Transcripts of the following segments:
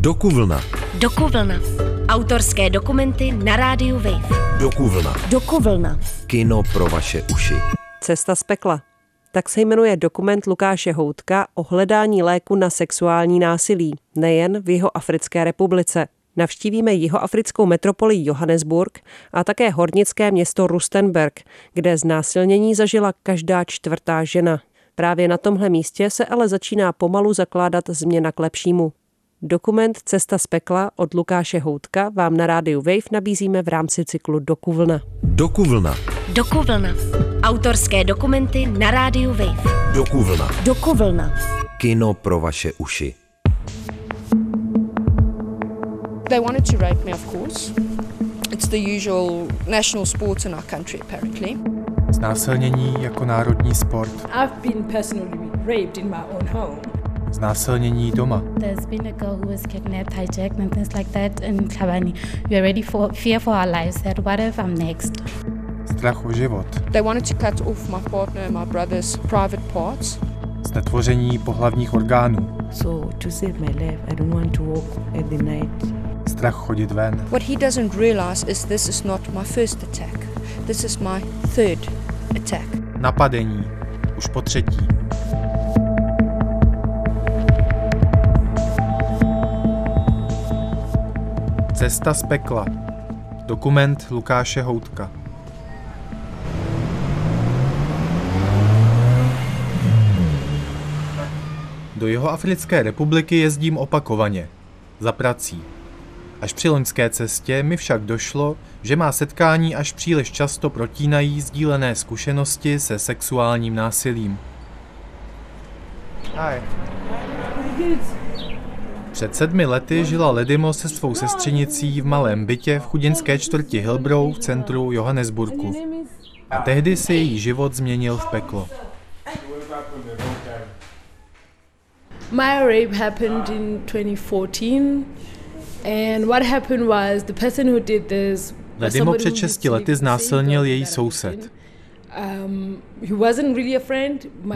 Dokuvlna. Dokuvlna. Autorské dokumenty na rádiu Wave. Dokuvlna. Dokuvlna. Kino pro vaše uši. Cesta z pekla. Tak se jmenuje dokument Lukáše Houtka o hledání léku na sexuální násilí, nejen v jeho Africké republice. Navštívíme jihoafrickou metropoli Johannesburg a také hornické město Rustenberg, kde znásilnění zažila každá čtvrtá žena. Právě na tomhle místě se ale začíná pomalu zakládat změna k lepšímu. Dokument Cesta z pekla od Lukáše Houtka vám na rádiu Wave nabízíme v rámci cyklu Dokuvlna. Dokuvlna. Dokuvlna. Autorské dokumenty na rádiu Wave. Dokuvlna. Dokuvlna. Kino pro vaše uši. They wanted to rape me, of course. It's the usual national sport in our country, apparently. Znásilnění jako národní sport. I've been personally raped in my own home. Znásilnění doma. There's been a girl who was kidnapped, hijacked, and things like that in Klabani. We are ready for fear for our lives. That what if I'm next? Strach o život. They wanted to cut off my partner and my brother's private parts. Znetvoření pohlavních orgánů. So to save my life, I don't want to walk at the night. Strach chodit ven. What he doesn't realize is this is not my first attack. This is my third attack. Napadení. Už po třetí. Cesta z pekla. Dokument Lukáše Houtka. Do jeho Africké republiky jezdím opakovaně. Za prací. Až při loňské cestě mi však došlo, že má setkání až příliš často protínají sdílené zkušenosti se sexuálním násilím. Hi. Před sedmi lety žila Ledimo se svou sestřenicí v malém bytě v chudinské čtvrti Hillbrow v centru Johannesburgu. A tehdy si její život změnil v peklo. My rape happened in 2014, and what happened was the person who did this. Ledimo před who šesti used to lety live znásilnil její soused. Um,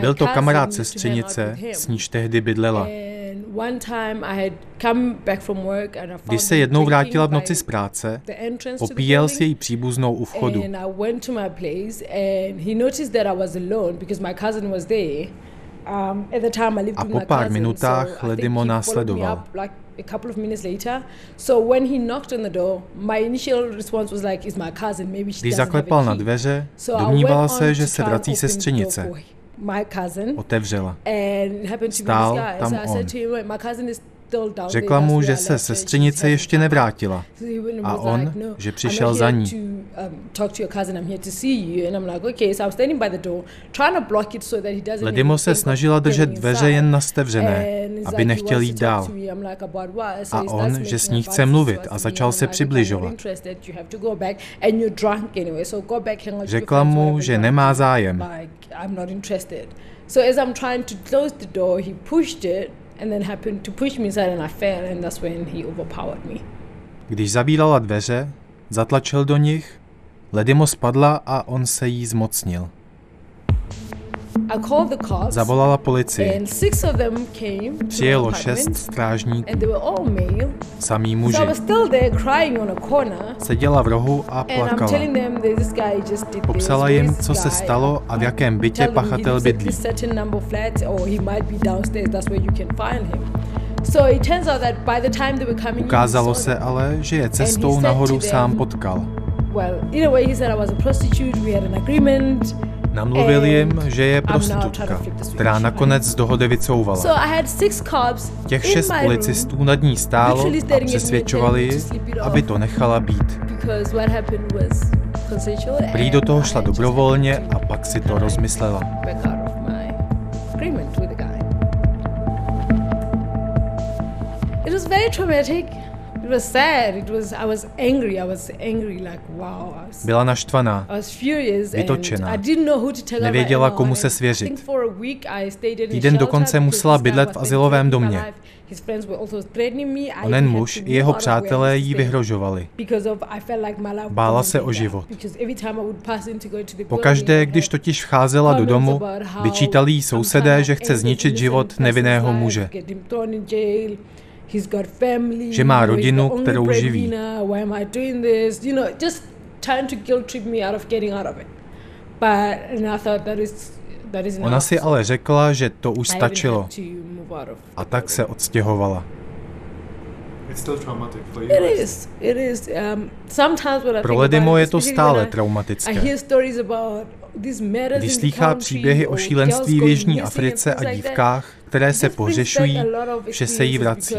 Byl to kamarád sestřenice, s níž tehdy bydlela. And one time I had come back from work and I found Když se jednou vrátila v noci z práce, popíjel s její příbuznou u vchodu. And I went to my place and he noticed that I was alone because my cousin was there. Um, at the time I lived A po pár minutách Ledimo následoval. a couple of minutes later. So when he knocked on the door, my initial response was like, "Is my cousin? Maybe she Když zaklepal na key." dveře, domnívala se, že se vrací sestřenice. My cousin, Otevřela. and it happened to Stál be this guy. so I on. said to him, "My cousin is Řekla mu, že se sestřenice ještě come back." nevrátila. A on, no, že přišel za ní. Um. Ledimo se snažila držet dveře jen nastevřené, aby nechtěl jít dál. So A on, že s ní chce mluvit a začal se like, "Okay, I'm přibližovat. Řekla mu, že nemá to do." zájem. So as I'm trying to close the door, he pushed it and then happened to push me inside and I fell and that's when he overpowered me. Když zavírala dveře, zatlačil do nich, Ledimo spadla a on se jí zmocnil. Zavolala policii. Přijelo šest strážníků, samý muži. I was still there crying on a corner Seděla v rohu a plakala. Popsala jim, co se stalo a v jakém bytě pachatel bydlí. Ukázalo se ale, že je cestou nahoru sám potkal. Well, either way, he said I was a prostitute, we had an agreement. Namluvil jim, že je prostitutka, která nakonec z dohody vycouvala. Těch šest policistů nad ní stálo a přesvědčovali ji, aby to nechala být. Prý do toho šla dobrovolně a pak si to rozmyslela. It was very traumatic. It was sad. It was. I was angry. I was angry. Like wow. I was, Byla naštvaná. I was furious. Vytočená. I didn't know who to tell Nevěděla, komu se svěřit. Týden dokonce musela bydlet v my domě. life. His friends were also threatening me. I Onen muž i jeho přátelé jí vyhrožovali. Bála se o život. Pokaždé, když totiž vcházela do domu, vyčítali jí sousedé, že chce zničit život nevinného muže. He's got family. Že má rodinu, kterou živí. breadwinner, Why am I doing this? You know, just trying to guilt trip me out of getting out of it. But and I thought that is that is Ona si ale řekla, že to už stačilo a tak se odstěhovala. It's still traumatic for you. It is. It is. Um, sometimes when I Pro Ledimo about je to stále traumatické. Když slýchá příběhy o šílenství v Jižní Africe a dívkách, které se of že se jí vrací.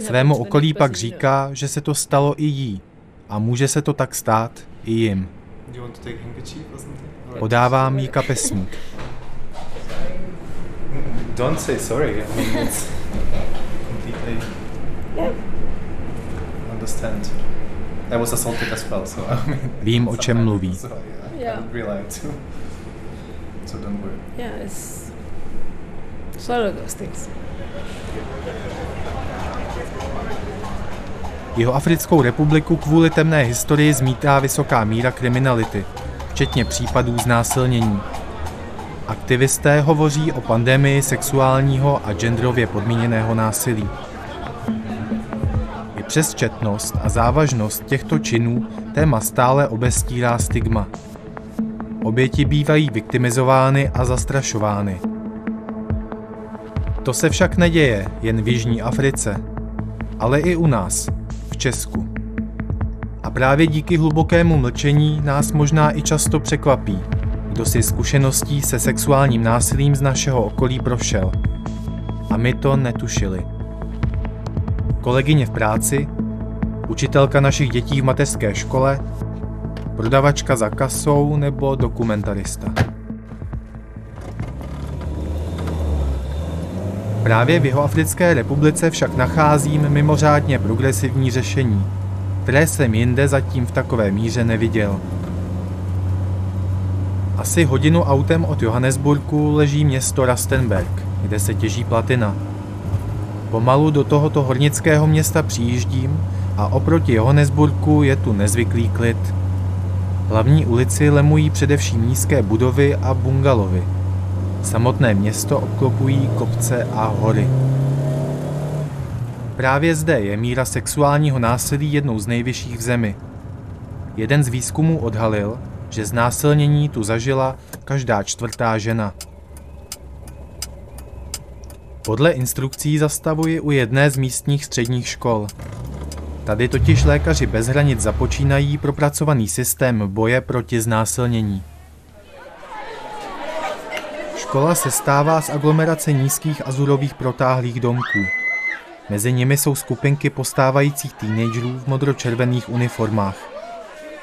Svému okolí pak říká, že se to stalo i jí a může se to tak stát i jim. Podávám jí kapesník. Don't say sorry. I mean, it's completely understand. Vím, o čem mluví. So, yeah, Yeah. I don't rely to. So don't worry. Yeah, it's, it's one of those things. Jeho Africkou republiku kvůli temné historii zmítá vysoká míra kriminality, včetně případů znásilnění. Aktivisté hovoří o pandemii sexuálního a genderově podmíněného násilí. Přes četnost a závažnost těchto činů téma stále obestírá stigma. Oběti bývají viktimizovány a zastrašovány. To se však neděje jen v Jižní Africe, ale i u nás, v Česku. A právě díky hlubokému mlčení nás možná i často překvapí, kdo si zkušeností se sexuálním násilím z našeho okolí prošel. A my to netušili. Kolegyně v práci, učitelka našich dětí v mateřské škole, prodavačka za kasou nebo dokumentarista. Právě v Jihoafrické republice však nacházím mimořádně progresivní řešení, které jsem jinde zatím v takové míře neviděl. Asi hodinu autem od Johannesburgu leží město Rastenberg, kde se těží platina. Pomalu do tohoto hornického města přijíždím a oproti Johannesburgu je tu nezvyklý klid. Hlavní ulici lemují především nízké budovy a bungalovy. Samotné město obklopují kopce a hory. Právě zde je míra sexuálního násilí jednou z nejvyšších v zemi. Jeden z výzkumů odhalil, že znásilnění tu zažila každá čtvrtá žena. Podle instrukcí zastavuji u jedné z místních středních škol. Tady totiž lékaři bez hranic započínají propracovaný systém boje proti znásilnění. Škola se stává z aglomerace nízkých azurových protáhlých domků. Mezi nimi jsou skupinky postávajících teenagerů v modročervených uniformách.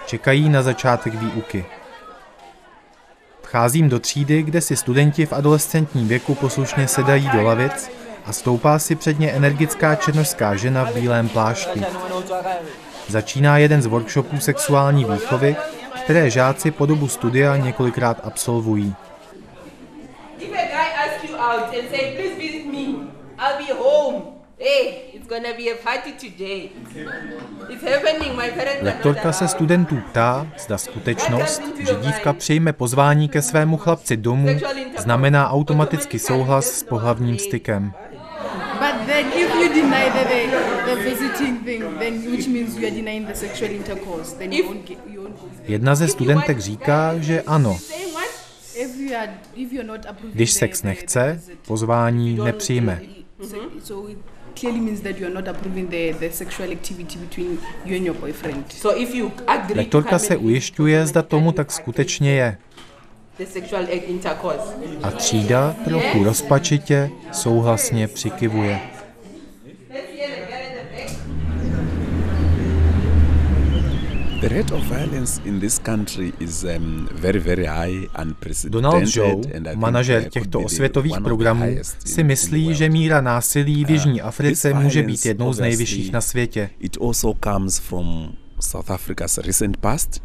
Čekají na začátek výuky. Vcházím do třídy, kde si studenti v adolescentním věku poslušně sedají do lavic a stoupá si před ně energická černožská žena v bílém plášti. Začíná jeden z workshopů sexuální výchovy, které žáci po dobu studia několikrát absolvují. If a guy asks you out and say, please visit me, I'll be home. Hey, gonna be a party today. It's happening, my parents are not Lektorka se studentů ptá, zda skutečnost, že dívka přijme pozvání ke svému chlapci domů, znamená automaticky souhlas s pohlavním stykem. But then if you deny the, the, the visiting thing, then which means you are denying the sexual intercourse, then you won't get, you won't go. Jedna ze studentek říká, že ano, když sex nechce, pozvání nepřijme. Clearly means that you are not approving the, the sexual activity between you and your boyfriend. So if you agree to Lektorka se ujišťuje, zda tomu tak skutečně je. the sexual intercourse. A třída trochu rozpačitě souhlasně přikivuje. The rate of violence in this country is um, very, very high, unprecedented. Donald Joe, manažer uh, could těchto osvětových programů, si myslí, že míra násilí v Jižní Uh, Africe this může být jednou z nejvyšších na světě. It also comes from South Africa's recent past.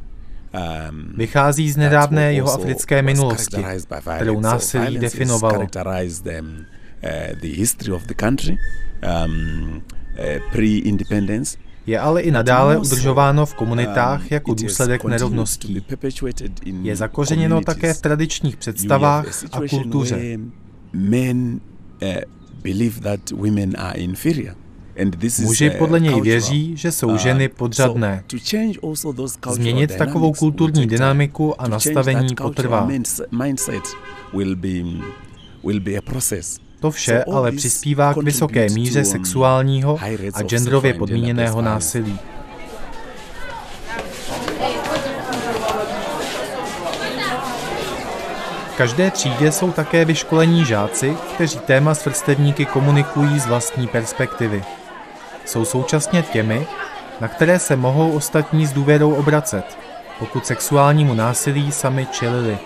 Um, Vychází z nedávné also jihoafrické was minulosti, kterou násilí definovalo. characterized, uh, the history of the country um, pre-independence. Je ale i nadále udržováno v komunitách jako důsledek nerovností. Je zakořeněno také v tradičních představách a kultuře. uh, Muži podle něj věří, že jsou Uh, ženy podřadné. Změnit takovou kulturní dynamiku a nastavení potrvá. To vše ale přispívá k vysoké míře um, sexuálního a genderově podmíněného násilí. V každé třídě jsou také vyškolení žáci, kteří téma s vrstevníky komunikují z vlastní perspektivy. Jsou současně těmi, na které se mohou ostatní s důvěrou obracet, pokud sexuálnímu násilí sami čelili.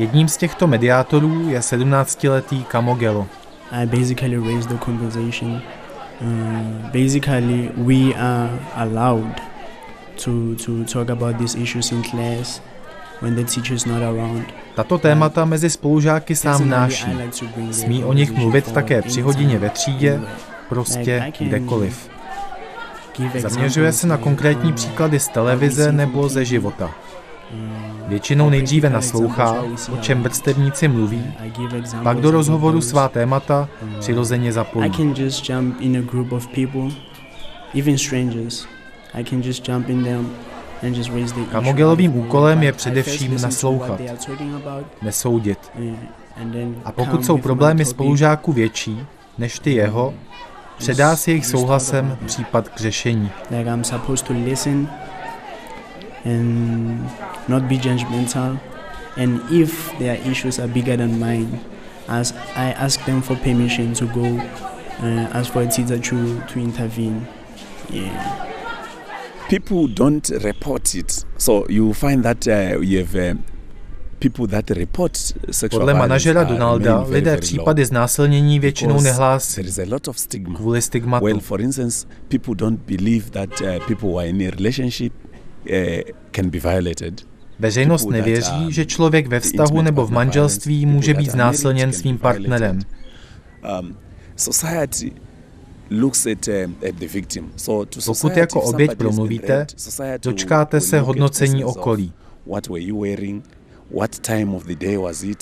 Jedním z těchto mediátorů je 17-letý Kamogelo. I basically raise the conversation. Um, basically, we are allowed to, to talk about these issues in class when the teacher is not around. Tato témata mezi spolužáky sám náší. Smí o nich mluvit také při hodině ve třídě, prostě kdekoliv. Zaměřuje se na konkrétní příklady z televize nebo ze života. Většinou nejdříve naslouchá, o čem vrstevníci mluví, pak do rozhovoru svá témata přirozeně I zapojí. Kamogelovým úkolem je především naslouchat, nesoudit. then A pokud jsou problémy spolužáků větší než ty jeho, předá s jejich souhlasem případ k řešení. And not be judgmental. And if their issues are bigger than mine, as I ask them for permission to go uh, ask for a teacher to, to intervene. Yeah. people don't report it. So you find that uh, you have uh, people that report sexual Podle violence manažera are Donalda remaining very, lidé very případy low. znásilnění většinou Because nehlásí There is a lot of stigma. kvůli stigmatu. Well, for instance, people don't believe that uh, people who are in a relationship can be violated. Veřejnost nevěří, že člověk ve vztahu nebo v manželství může být znásilněn svým partnerem. Um, society looks at, at the victim. So to Pokud jako oběť promluvíte, dočkáte se hodnocení okolí.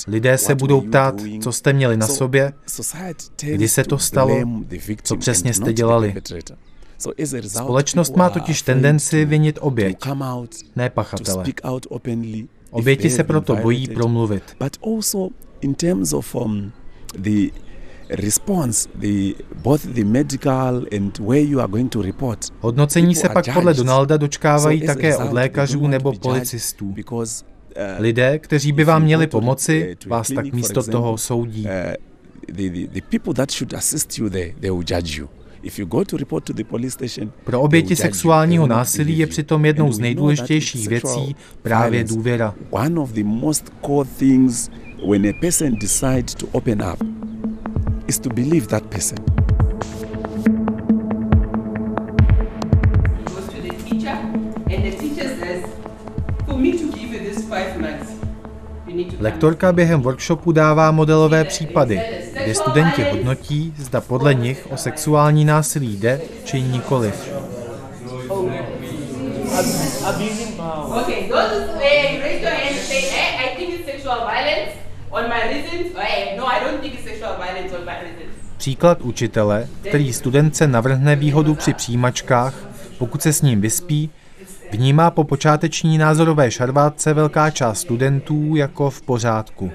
Lidé se budou ptát, co jste měli na So sobě, kdy se to stalo, co přesně jste dělali. Společnost má totiž tendenci vinit oběť, ne pachatele. Oběti se proto bojí promluvit. Um. Hodnocení se pak podle. Donalda dočkávají také od lékařů nebo policistů. uh, Lidé, kteří by vám měli pomoci, uh, a vás tak místo toho soudí. uh, the, the, the people that should assist you there, they will judge you. Pro oběti sexuálního násilí je přitom jednou z nejdůležitějších věcí právě důvěra. One of the most core things when a person decides to open up is to believe that person. Lektorka během workshopu dává modelové případy, kde studenti hodnotí, zda podle nich o sexuální násilí jde či nikoliv. Příklad učitele, který studentce navrhne výhodu při přijímačkách, pokud se s ním vyspí, vnímá po počáteční názorové šarvátce velká část studentů jako v pořádku.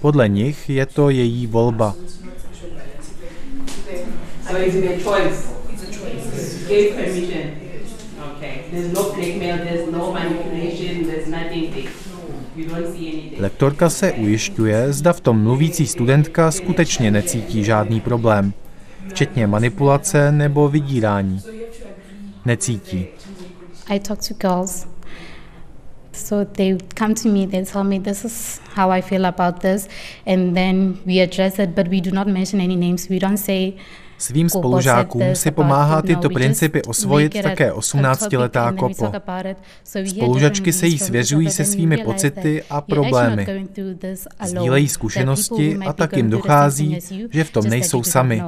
Podle nich je to její volba. No no. Lektorka se ujišťuje, zda v tom mluvící studentka skutečně necítí žádný problém, včetně manipulace nebo vydírání. Necítí. I talk to girls. So they come to me, they tell me this is how I feel about this, and then we address it, but we do not mention any names. We don't say Svým spolužákům si pomáhá. No, tyto principy osvojit také a 18-letá topic and then we Kopo. Spolužačky se jí svěřují se svými pocity a problémy. Sdílejí zkušenosti a tak jim dochází, že v tom nejsou sami.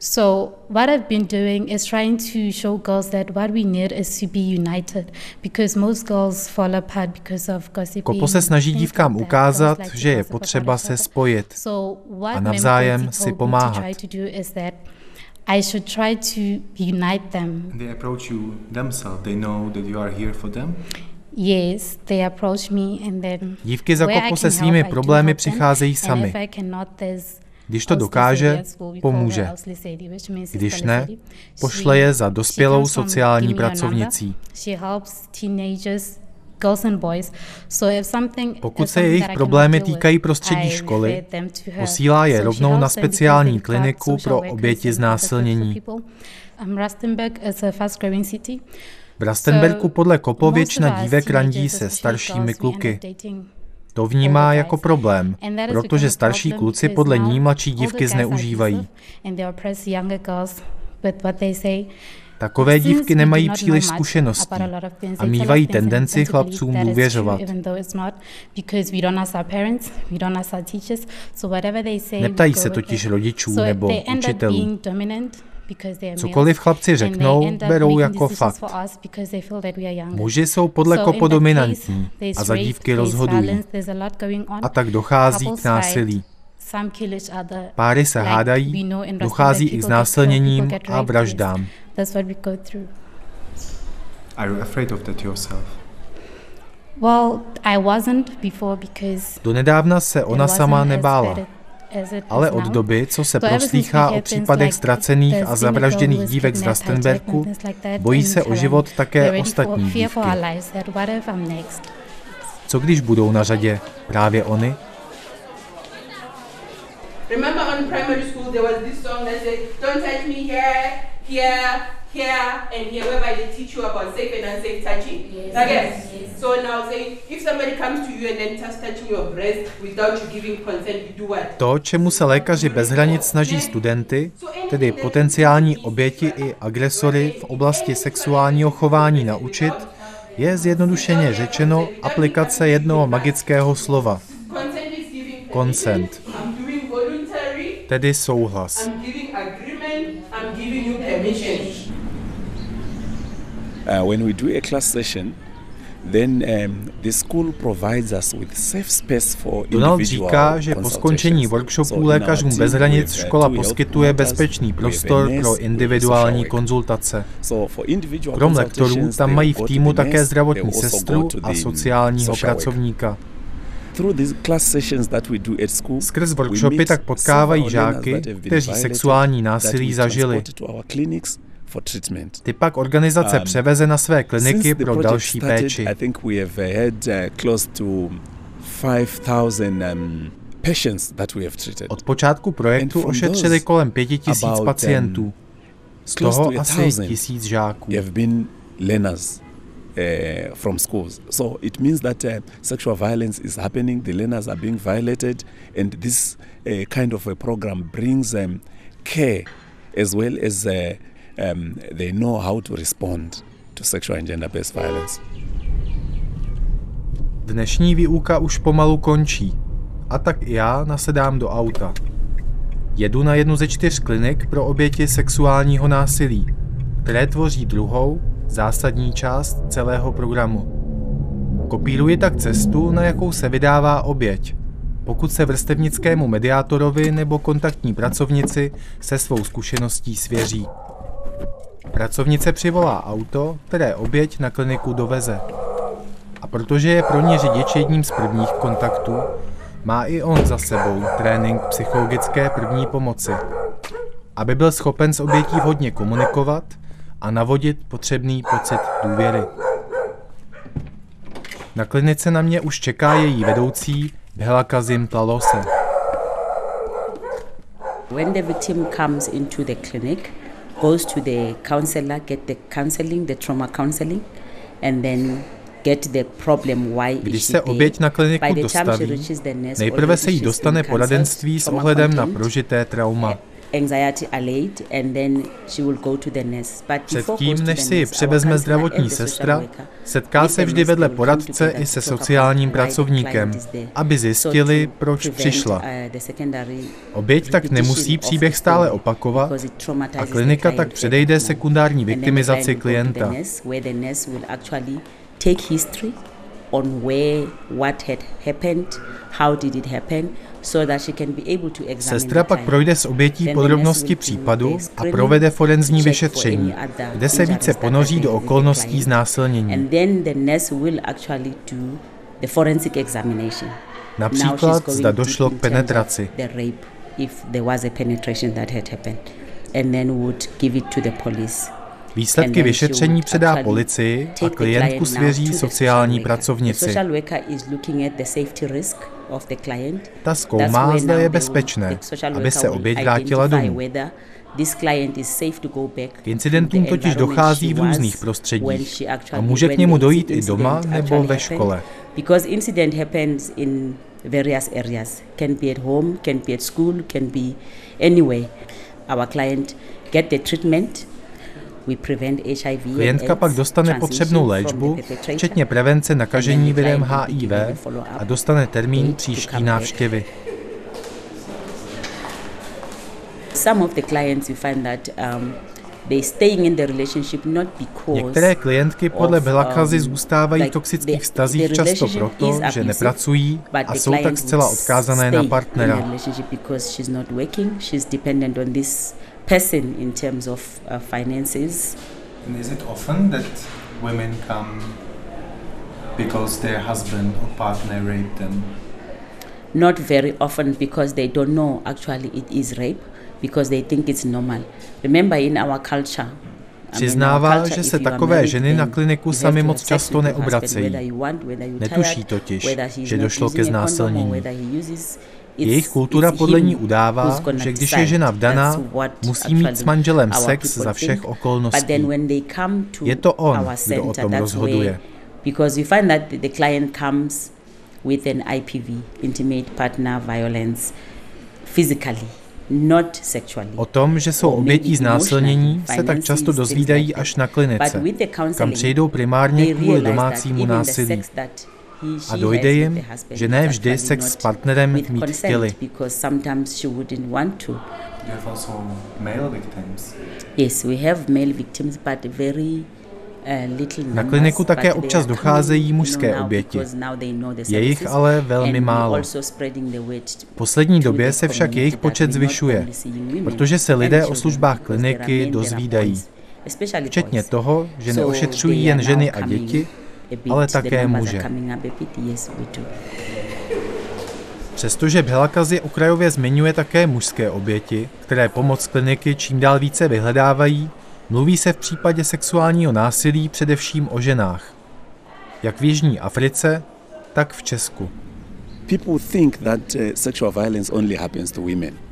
So what I've been doing is trying to show girls that what we need is to be united because most girls fall apart because of gossiping. Kopo se snaží things dívkám like that. ukázat, že je potřeba se spojit So what a navzájem si pomáhat. try to do is that I should try to unite them. They approach you themselves. They know that you are here for them. Yes, they approach me and then Dívky za where I kopo can se svými help, I do problémy help them. přicházejí sami. Když to dokáže, pomůže. Když ne, pošle je za dospělou sociální pracovnicí. Pokud se jejich problémy týkají prostředí školy, posílá je rovnou na speciální kliniku pro oběti znásilnění. V Rastenberku podle Kopo most většina of us dívek randí se staršími kluky. To vnímá jako problém, protože starší kluci podle ní mladší dívky zneužívají. Takové dívky nemají příliš zkušeností a mývají tendenci chlapcům důvěřovat. Neptají se totiž rodičů nebo učitelů. Cokoliv chlapci řeknou, berou jako fakt. Muži jsou podle Kopo dominantní a za dívky rozhodují. a tak dochází k násilí. Páry se hádají, dochází i k znásilněním a vraždám. yes. That's what we go through. Are you afraid of that yourself? Well, I wasn't before because Donedávna se ona sama nebála. It Ale od doby, co se proslýchá o případech ztracených a zavražděných dívek z Rastenberku, bojí se o život také ostatní dívky. Co když budou na řadě právě oni? Remember on primary school there was this song that said, "Don't touch me here, here, here, and here," whereby they teach you about safe and unsafe touching. Yes, I guess. yes. So now say, if somebody comes to you and then starts touching your breast without you giving consent, you do what? To, čemu se lékaři bez hranic snaží studenty, tedy potenciální oběti i agresory v oblasti sexuálního chování naučit, je zjednodušeně řečeno aplikace jednoho magického slova Consent tedy souhlas. I'm giving agreement. I'm giving you permission. Uh, when we do a class session, then um, the school provides us with safe space for Donald individual říká, že po skončení workshopu lékařům bez hranic škola poskytuje bezpečný prostor pro individuální konzultace. Krom lektorů tam mají v týmu také zdravotní sestru a sociálního pracovníka. Skrz workshopy tak potkávají žáky, kteří sexuální násilí zažili. Ty pak organizace Um, převeze na své kliniky pro další péči. I think we have had close to 5,000 patients that we have treated. Od počátku projektu ošetřili kolem pěti tisíc um, pacientů. Z toho asi tisíc žáků. uh, from schools. So it means that uh, sexual violence is happening, the learners are being violated, and this uh, kind of a program brings um, care as well as uh, um, they know how to respond to sexual and gender based violence. Dnešní výuka už pomalu končí. A tak i já nasedám do auta. Jedu na jednu ze čtyř klinik pro oběti sexuálního násilí, které tvoří druhou, zásadní část celého programu. Kopíruji tak cestu, na jakou se vydává oběť, pokud se vrstevnickému mediátorovi nebo kontaktní pracovnici se svou zkušeností svěří. Pracovnice přivolá auto, které oběť na kliniku doveze. A protože je pro ně řidič jedním z prvních kontaktů, má i on za sebou trénink psychologické první pomoci, aby byl schopen s obětí vhodně komunikovat a navodit potřebný pocit důvěry. Na klinice na mě už čeká její vedoucí Bhela Kazim Talose. When the victim comes into the clinic, goes to the counselor, get the counseling, the trauma counseling, and then get the problem why is Když se oběť na kliniku dostaví, nejprve se jí dostane poradenství s ohledem na prožité trauma. Anxiety allayed, and then she will go to the nurse. But before Předtím, než the si ji převezme zdravotní sestra, setká se vždy vedle poradce i se sociálním pracovníkem, aby zjistili, proč přišla. uh, secondary Oběť tak nemusí příběh stále opakovat a klinika tak předejde sekundární viktimizaci klienta. take history on where what had happened, how did it happen, so that she can be able to examine Sestra pak projde s obětí podrobnosti případu a provede forenzní vyšetření, kde se více ponoří do okolností znásilnění. And then the nurse will actually do the forensic examination. Now she's Například, zda došlo k penetraci. The rape, if there was a penetration that had happened, and then would give it to the police. Výsledky vyšetření předá policii a klientku svěří sociální pracovnici. Ta zkoumá, zda je bezpečné, aby se oběť vrátila domů. K incidentům totiž dochází v různých prostředích a může k němu dojít i doma nebo ve škole. Because incident happens in various areas. Can be at home, can be at school, can be anywhere. Our client get the treatment. We prevent HIV and Klientka pak dostane potřebnou léčbu, včetně prevence nakažení virem HIV a dostane termín příští návštěvy. Some of the clients you find that um, Některé klientky podle Belakazy um, zůstávají v toxických vztazích často proto, že nepracují a jsou tak zcela odkázané na partnera. Relationship because she's not working, she's dependent on this person in terms of uh, finances. And is it often that women come because their husband or partner raped them? Not very often because they don't know actually it is rape because they think it's normal. Remember in our culture. I mean, our Přiznává, culture, že if se you are takové married, ženy na then kliniku you have sami to moc have sex často with your husband, neobracejí. whether you want, whether you're Netuší tired, totiž, whether he's že not došlo ke using a condom or znásilnění. Jejich kultura podle ní udává, že když je žena vdaná, musí mít s manželem sex za všech okolností. Je to on, kdo o tom rozhoduje. where, because you find that the client comes with an IPV, intimate partner violence, physically, not sexually. O tom, že jsou obětí znásilnění, se tak často dozvídají až na klinice, kam přijdou primárně kvůli domácímu násilí. A dojde jim, že ne vždy sex s partnerem mít chtěli. Because sometimes she wouldn't want to. You have also male victims. Yes, we have male victims, but very little Na kliniku také občas docházejí mužské oběti. Je jich ale velmi málo. V poslední době se však jejich počet zvyšuje, protože se lidé o službách kliniky dozvídají. Včetně toho, že neošetřují jen ženy a děti, ale také muže. Přestože Bhelakazy okrajově zmiňuje také mužské oběti, které pomoc kliniky čím dál více vyhledávají, mluví se v případě sexuálního násilí především o ženách. Jak v Jižní Africe, tak v Česku. People think that uh, sexual violence only happens to women.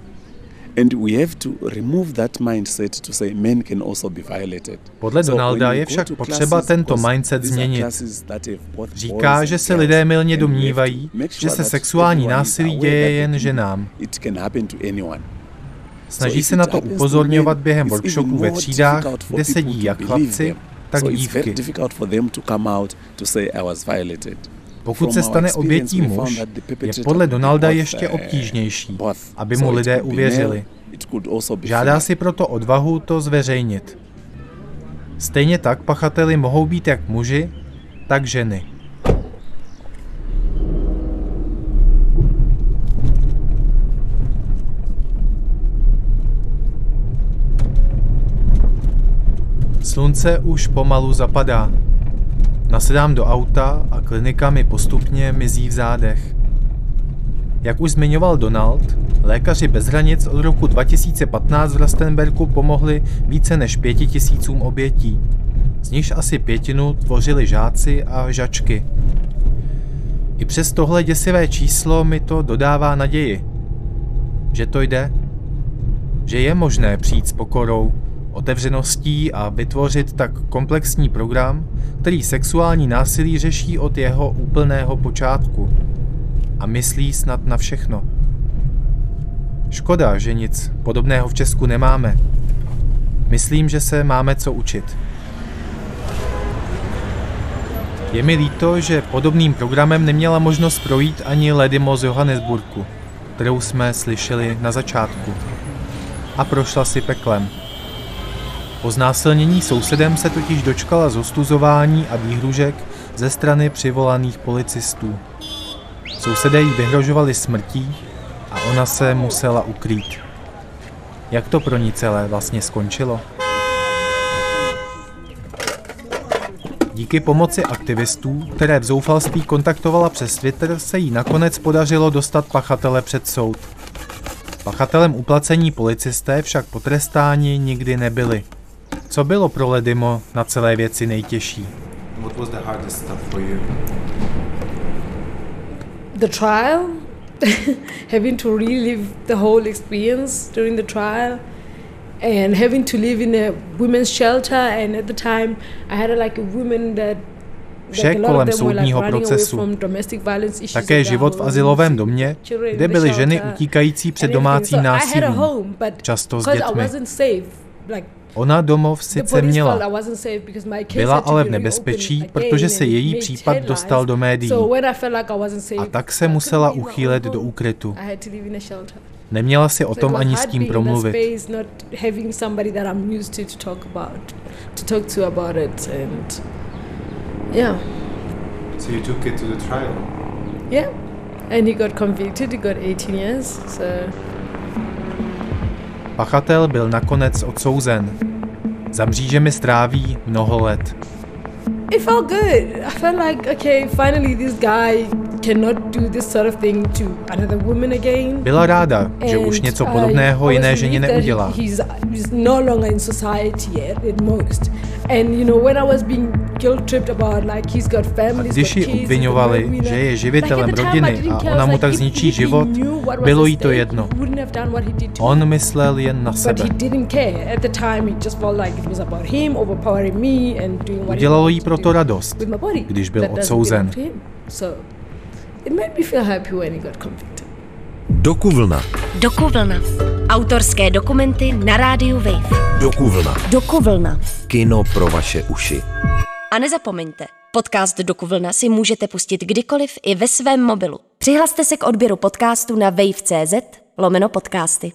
Podle Donalda je však potřeba tento mindset změnit. Říká, že se lidé to domnívají, že se sexuální násilí děje jen ženám. Snaží se na to upozorňovat během workshopů ve třídách, kde sedí jak chlapci, tak dívky. Pokud se stane obětí muž, je podle Donalda ještě obtížnější, aby mu lidé uvěřili. Žádá si proto odvahu to zveřejnit. Stejně tak pachateli mohou být jak muži, tak ženy. Slunce už pomalu zapadá. Nasedám do auta a klinika mi postupně mizí v zádech. Jak už zmiňoval Donald, lékaři bez hranic od roku 2015 v Rastenbergu pomohli více než pěti tisícům obětí. Z nichž asi pětinu tvořili žáci a žačky. I přes tohle děsivé číslo mi to dodává naději. Že to jde. Že je možné přijít s pokorou, otevřeností a vytvořit tak komplexní program, který sexuální násilí řeší od jeho úplného počátku a myslí snad na všechno. Škoda, že nic podobného v Česku nemáme. Myslím, že se máme co učit. Je mi líto, že podobným programem neměla možnost projít ani Ledimo z Johannesburgu, kterou jsme slyšeli na začátku. A prošla si peklem. Po znásilnění sousedem se totiž dočkala zostuzování a výhružek, ze strany přivolaných policistů. Sousedé jí vyhrožovali smrtí a ona se musela ukrýt. Jak to pro ní celé vlastně skončilo? Díky pomoci aktivistů, které v zoufalství kontaktovala přes Twitter, se jí nakonec podařilo dostat pachatele před soud. Pachatelem uplacení policisté však potrestáni nikdy nebyli. Co bylo pro Ledimo na celé věci nejtěžší? What was the hardest stuff for you? The trial, having to relive the whole experience during the trial, and having to live in a women's shelter. And at the time, I had a, like a woman that Vše kolem soudního procesu. Také život v asilovém domě, kde byly ženy utíkající před domácím násilím, často s dětmi. Ona domov sice měla, byla ale v nebezpečí, protože se její případ dostal do médií a tak se musela uchýlet do úkrytu. Neměla si o tom ani s tím promluvit. Yeah. So you took it to the trial? Yeah. And he got convicted, he got 18 years, so... Pachatel byl nakonec odsouzen. Za mřížemi stráví mnoho let. It felt good. I felt like, okay, finally this guy cannot do this sort of thing to another woman again. Byla ráda, že už něco podobného jiné ženě neudělá. He's, he's no longer in society yet, at most. And you know, when I was being guilt tripped about like he's got families, Když ji obvinovali, že je živitelem rodiny a ona mu tak zničí život, bylo jí to jedno. On myslel jen na sebe. Udělalo jí proto radost, když byl odsouzen. Dokuvlna. Dokuvlna. Autorské dokumenty na rádiu Wave. Dokuvlna. Dokuvlna. Kino pro vaše uši. A nezapomeňte, podcast Dokuvlna si můžete pustit kdykoliv i ve svém mobilu. Přihlaste se k odběru podcastu na wave.cz lomeno podcasty.